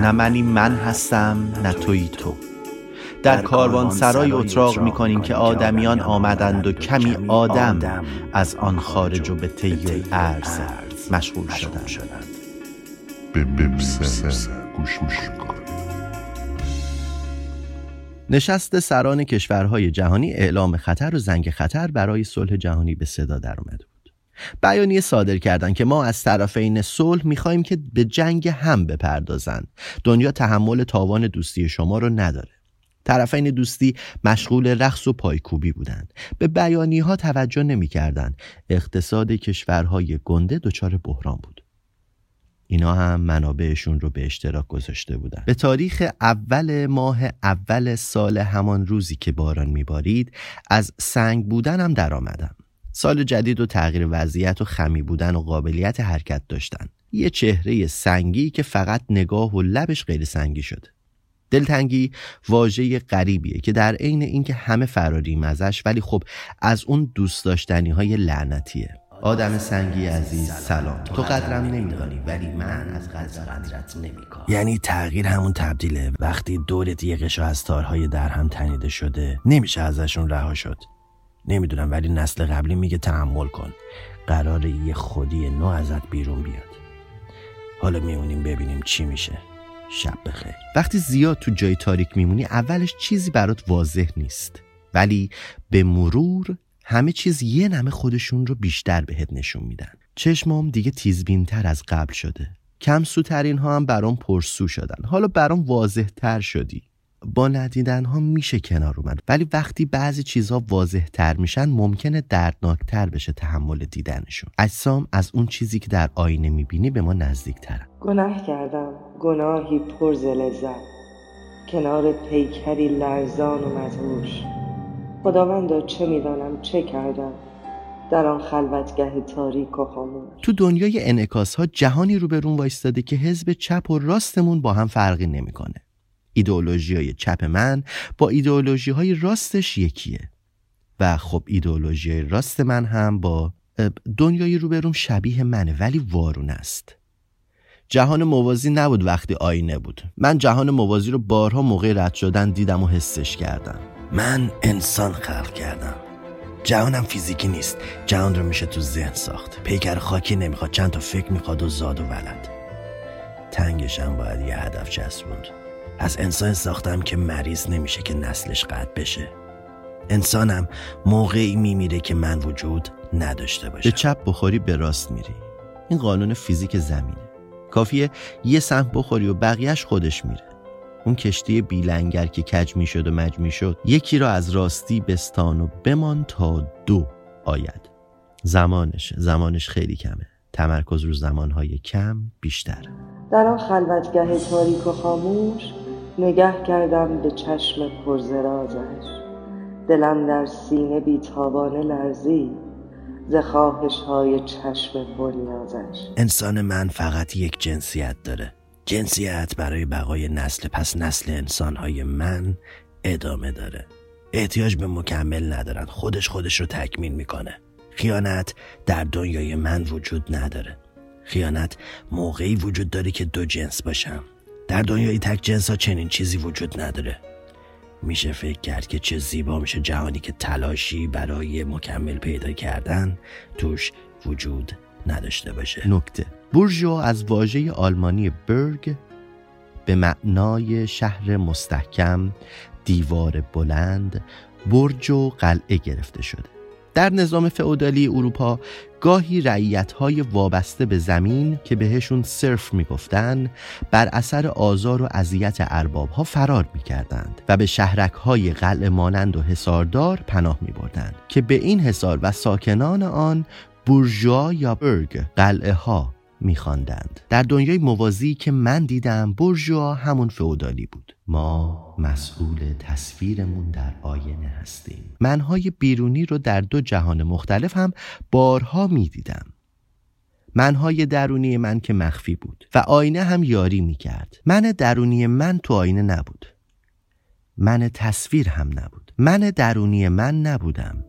نه منی من هستم نه توی تو. در کاروان سرای اتراق می کنیم که آدمیان آمدند و کمی آدم از آن خارج و به طی ارز مشغول شدند. نشست سران کشورهای جهانی اعلام خطر و زنگ خطر برای صلح جهانی به صدا در اومده بود بیانیه صادر کردند که ما از طرفین صلح می‌خواهیم که به جنگ هم بپردازند. دنیا تحمل تاوان دوستی شما رو نداره. طرفین دوستی مشغول رقص و پایکوبی بودند. به بیانی ها توجه نمی‌کردند. اقتصاد کشورهای گنده دچار بحران بود. اینا هم منابعشون رو به اشتراک گذاشته بودن. به تاریخ اول ماه اول سال همان روزی که باران میبارید از سنگ بودن هم در آمدم سال جدید و تغییر وضعیت و خمی بودن و قابلیت حرکت داشتن. یه چهره سنگی که فقط نگاه و لبش غیر سنگی شده دلتنگی واژه غریبیه که در عین اینکه همه فراریم ازش ولی خب از اون دوست داشتنی های لعنتیه. آدم سنگی عزیز سلام. تو قدرم نمیدانی ولی من از قدر قدرت نمی‌کنم یعنی تغییر همون تبدیله. وقتی دورت یه قشا از تارهای در هم تنیده شده نمیشه ازشون رها شد. نمی‌دونم ولی نسل قبلی میگه تحمل کن. قرار یه خودی نو ازت بیرون بیاد. حالا میمونیم ببینیم چی میشه. شب بخیر. وقتی زیاد تو جای تاریک میمونی اولش چیزی برات واضح نیست. ولی به مرور همه چیز یه نمه خودشون رو بیشتر بهت نشون میدن. چشمام دیگه تر از قبل شده. کم سوترین ها هم برام پرسو شدن. حالا برام واضح تر شدی. با ندیدن ها میشه کنار اومد. ولی وقتی بعضی چیزها واضح تر میشن ممکنه دردناکتر بشه تحمل دیدنشون. اجسام از اون چیزی که در آینه می‌بینی به ما نزدیک ترن گناه کردم. گناهی پر لذت. کنار پیکری لرزان و مدهوش. خداوندا چه می‌دانم چه کردم؟ در آن خلوتگه تاریک و خاموش. تو دنیای انعکاس ها جهانی روبرون وایستاده که حزب چپ و راستمون با هم فرقی نمی‌کنه. ایدئولوژی های چپ من با ایدئولوژی های راستش یکیه. و خب ایدئولوژی راست من هم با دنیای روبروم شبیه منه ولی وارون است. جهان موازی نبود وقتی آینه بود. من جهان موازی رو بارها موقع رد شدن دیدم و حسش کردم. من انسان خلق کردم. جهانم فیزیکی نیست. جهان رو میشه تو ذهن ساخت. پیکر خاکی نمی‌خواد. چند تا فکر می‌خواد و زاد و ولد. تنگشم باید یه هدف چسبوند از انسان ساختم که مریض نمیشه که نسلش قطع بشه. انسانم موقعی میمیره که من وجود نداشته باشه به چپ بخوری به راست میری. این قانون فیزیک زمینه. کافیه یه سهم بخوری و بقیهش خودش میره. اون کشتی بیلنگر که کج می‌شد و مج می‌شد یکی را از راستی بستان و بمان تا دو آید. زمانش زمانش خیلی کمه. تمرکز رو زمانهای کم بیشتر. در آن خلوتگه تاریک و خاموش نگه کردم به چشم پرزرازش دلم در سینه بیتابانه لرزی ز خواهش های چشم پرنیازش انسان من فقط یک جنسیت داره. جنسیت برای بقای نسل پس نسل انسانهای من ادامه داره. احتیاج به مکمل ندارن. خودش خودش رو تکمیل می‌کنه. خیانت در دنیای من وجود نداره. خیانت موقعی وجود داره که دو جنس باشم. در دنیای تک جنس ها چنین چیزی وجود نداره. میشه فکر کرد که چه زیبا میشه جهانی که تلاشی برای مکمل پیدا کردن توش وجود نداشته باشه. نکته. بورژوا از واژه آلمانی برگ به معنای شهر مستحکم دیوار بلند برج و قلعه گرفته شده. در نظام فئودالی اروپا گاهی رعیت‌های وابسته به زمین که بهشون صرف می‌گفتن بر اثر آزار و اذیت اربابها فرار می‌کردند و به شهرک‌های قلعه مانند و حصاردار پناه میبردند که به این حصار و ساکنان آن بورژوا یا برگ قلعه ها میخواندند. در دنیای موازی که من دیدم برژوا همون فئودالی بود. ما مسئول تصویرمون در آینه هستیم. منهای بیرونی رو در دو جهان مختلف هم بارها می‌دیدم. منهای درونی من که مخفی بود و آینه هم یاری می‌کرد. من درونی من تو آینه نبود. من تصویر هم نبود. من درونی من نبودم.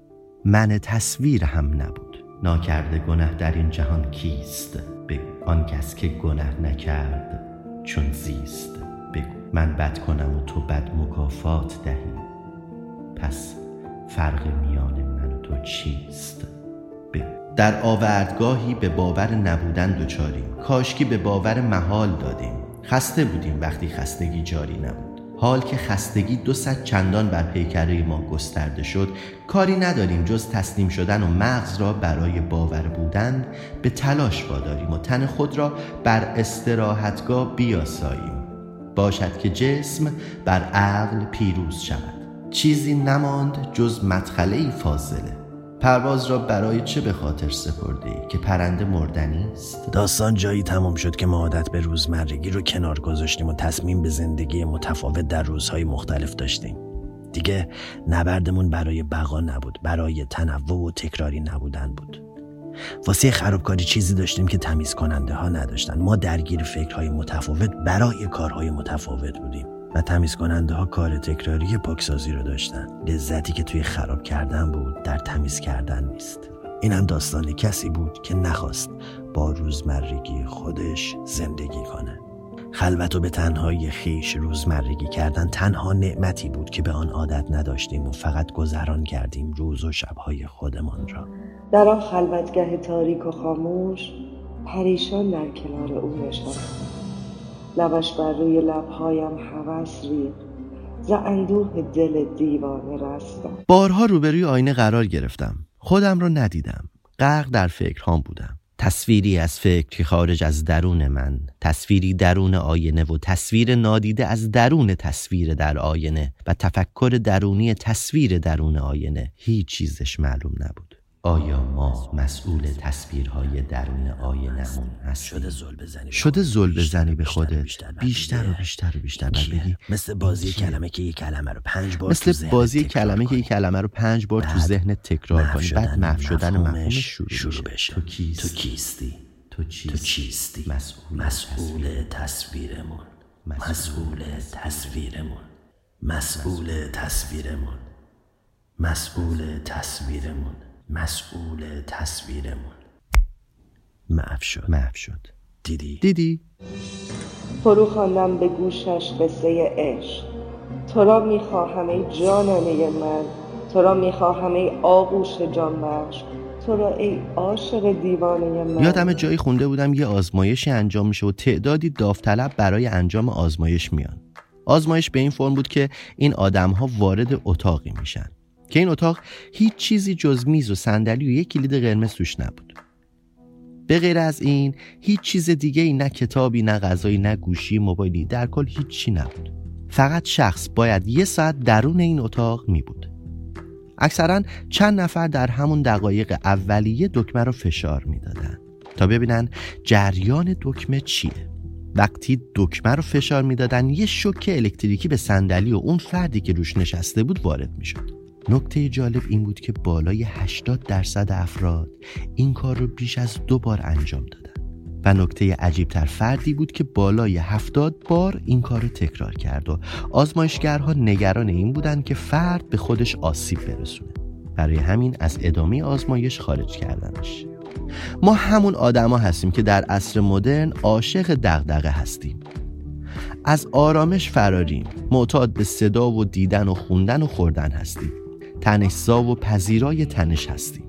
من تصویر هم نبود. ناکرده گنه در این جهان کیست؟ بگو آن کس که گنه نکرد چون زیست بگو. من بد کنم و تو بد مکافات دهی. پس فرق میان من و تو چیست؟ بگو. در آوردگاهی به باور نبودن دچاریم. کاشکی به باور محال دادیم. خسته بودیم وقتی خستگی جاری نبود. حال که خستگی دو صد چندان بر پیکره ما گسترده شد کاری نداریم جز تسلیم شدن و مغز را برای باور بودن به تلاش واداریم و تن خود را بر استراحتگاه بیاساییم. باشد که جسم بر عقل پیروز شود. چیزی نماند جز مدخله فاضله. پرواز را برای چه به خاطر سپرده ای که پرنده مردنی است؟ داستان جایی تمام شد که ما عادت به روزمرگی رو کنار گذاشتیم و تصمیم به زندگی متفاوت در روزهای مختلف داشتیم. دیگه نبردمون برای بقا نبود برای تنوع و تکراری نبودن بود. واسه خرابکاری چیزی داشتیم که تمیز کننده ها نداشتن. ما درگیر فکرهای متفاوت برای کارهای متفاوت بودیم. و تمیز کننده ها کار تکراری پاکسازی رو داشتن. لذتی که توی خراب کردن بود در تمیز کردن نیست. این هم داستان کسی بود که نخواست با روزمرگی خودش زندگی کنه. خلوت و به تنهایی خیش روزمرگی کردن تنها نعمتی بود که به آن عادت نداشتیم و فقط گذران کردیم روز و شبهای خودمان را. در آن خلوتگه تاریک و خاموش پریشان در کنار او نشستم لبش بر روی لبهایم هوس ریخت. ز اندوه دل دیوانه رستم. بارها روبروی آینه قرار گرفتم. خودم را ندیدم. غرق در فکرهام بودم. تصویری از فکر که خارج از درون من تصویری درون آینه و تصویر نادیده از درون تصویر در آینه و تفکر درونی تصویر درون آینه هیچ چیزش معلوم نبود. آیا ما مسئول تصویرهای درون آینمون هستیم؟ شده زل بزنی شده زل بزنی به خودت؟ بیشتر و. بیشتر و بیشتر؟ بگی مثل بازی؟ کلمه که یک کلمه رو پنج بار مثل بازی تکرار کلمه که. یک کلمه رو پنج بار تو ذهنت تکرار کنی. بعد محو شدن مفهومش شروع, شروع بشه. تو کیستی؟ تو کیستی. تو چیستی؟ مسئول تصویرمون. مسئول تصویرمون. مسئول تصویرمون. مسئول تصویرمون. مسئول تصویرمون. محو شد محو شد دیدی؟ دیدی. فرو خواندم به گوشش قصه عشق. تو را می‌خواهم ای جانانه من. تو را می‌خواهم ای آغوش جان بخش تو را ای عاشق دیوانه من. یادم جایی خونده بودم یه آزمایشی انجام میشه و تعدادی داوطلب برای انجام آزمایش میان. آزمایش به این فرم بود که این آدم ها وارد اتاقی میشن. که این اتاق هیچ چیزی جز میز و صندلی و یک کلید قرمز توش نبود. به غیر از این هیچ چیز دیگه ای نه کتابی نه غذایی نه گوشی موبایلی در کل هیچی نبود. فقط شخص باید یه ساعت درون این اتاق می بود اکثرا چند نفر در همون دقایق اولیه دکمه رو فشار می‌دادن. تا ببینن جریان دکمه چیه. وقتی دکمه رو فشار می‌دادن یه شوک الکتریکی به صندلی و اون فردی که روش نشسته بود وارد می‌شد. نکته جالب این بود که بالای 80 درصد افراد این کار رو بیش از دو بار انجام دادن. و نکته عجیبتر فردی بود که بالای 70 بار این کار رو تکرار کرد و آزمایشگرها نگران این بودن که فرد به خودش آسیب برسونه. برای همین از ادامه آزمایش خارج کردنش. ما همون آدما هستیم که در عصر مدرن عاشق دغدغه هستیم. از آرامش فراریم. معتاد به صدا و دیدن و خوندن و خوردن هستیم. تنشزا و پذیرای تنش هستیم.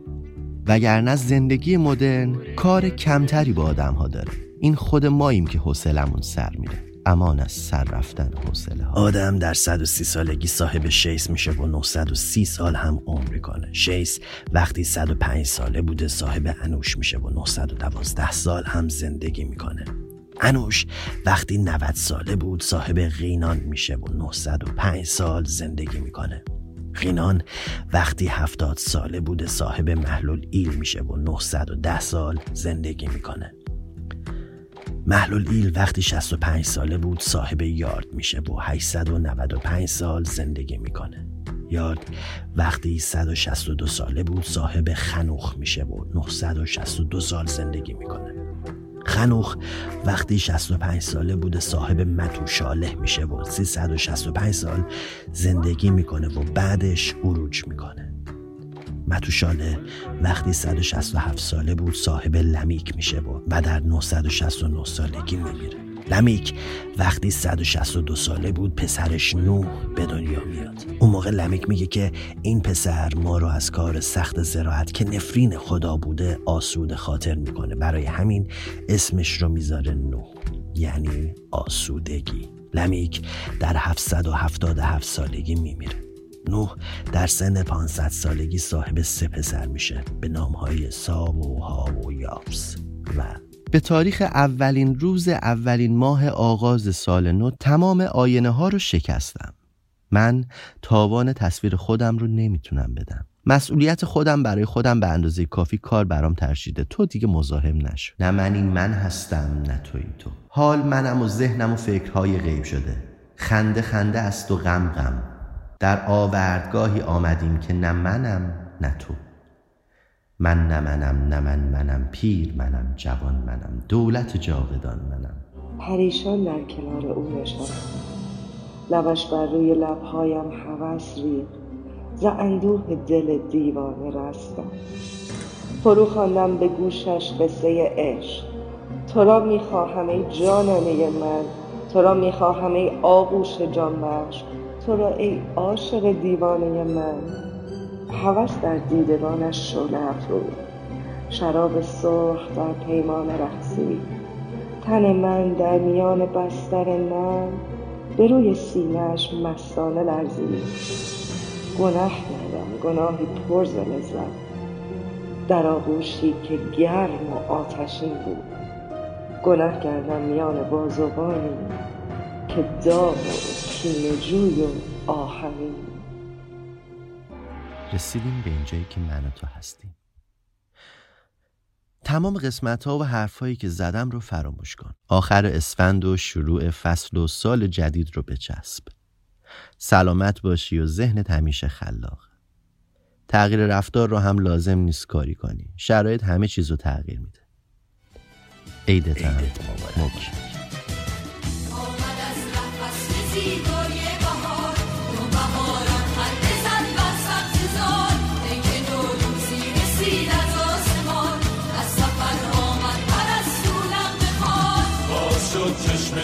وگرنه زندگی مدرن کار کمتری با آدم ها داره. این خود ماییم که حوصلمون سر میره. امان از سر رفتن حوصله ها آدم در 130 سالگی صاحب شیس میشه و 930 سال هم عمر می‌کنه. شیس وقتی 105 ساله بوده صاحب انوش میشه و 912 سال هم زندگی می‌کنه. انوش وقتی 90 ساله بود صاحب غینان میشه و 905 سال زندگی می‌کنه. غینان وقتی 70 ساله بوده صاحب محلول ایل میشه و 910 سال زندگی می‌کنه. محلول ایل وقتی 65 ساله بود صاحب یارد میشه و 895 سال زندگی می‌کنه. یارد وقتی 162 ساله بود صاحب خنوخ میشه و 962 سال زندگی می‌کنه. خنوخ وقتی 65 ساله بوده صاحب متوشاله میشه و 365 سال زندگی می‌کنه و بعدش اروج می‌کنه. متوشاله وقتی 167 ساله بود صاحب لمیک میشه و در 969 سالگی میمیره. لمیک وقتی 162 ساله بود پسرش نوح به دنیا میاد. اون موقع لمیک میگه که این پسر ما رو از کار سخت زراعت که نفرین خدا بوده آسود خاطر می‌کنه. برای همین اسمش رو می‌ذاره نوح یعنی آسودگی. لمیک در 777 سالگی میمیره. نوح در سن 500 سالگی صاحب سه پسر میشه به نامهای ساب و هاب و یابس و به تاریخ اولین روز اولین ماه آغاز سال نو تمام آینه ها رو شکستم. من تاوان تصویر خودم رو نمی‌تونم بدم. مسئولیت خودم برای خودم به اندازه کافی کار برام ترشیده. تو دیگه مزاحم نشو. نه من این من هستم نه توی تو. حال منم و ذهنم و فکرهای غیب شده. خنده خنده است و غم غم. در آوردگاهی آمدیم که نه منم نه تو. من نه منم منم پیر منم جوان منم دولت جاودان منم. پریشان در کنار او نشستم لبش بر روی لبهایم هوس ریخت. ز اندوه دل دیوانه رستم. فرو خواندم به گوشش قصه عشق. تو را می‌خواهم ای جانانه من. تو را می‌خواهم ای آغوش جان بخش تو را ای عاشق دیوانه من. هوس در دیدگانش شعله افروخت شراب سرخ در پیمان رقصید تن من در میان بستر نم به روی سینهاش مستانه لرزید. گناه کردم گناهی پر ز لذت. در آغوشی که گرم و آتشین بود. گناه کردم میان بازوانی که داغ و کینه جوی و آهنین. رسیدیم به اینجایی که من و تو هستیم. تمام قسمت ها و حرف هایی که زدم رو فراموش کن. آخر اسفند و شروع فصل و سال جدید رو بچسب. سلامت باشی و ذهنت همیشه خلاق. تغییر رفتار رو هم لازم نیست کاری کنی. شرایط همه چیز رو تغییر میده. عیدت هم مبارک.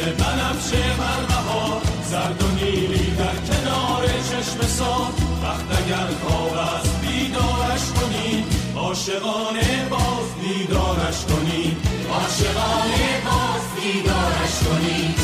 چشم بنفشه بر بهار زرد و نیلی در کنار چشم سار. وقت اگر خواب است بیدارش کنی عاشقانه باز دیدارش کنی. عاشقانه باز دیدارش کنی.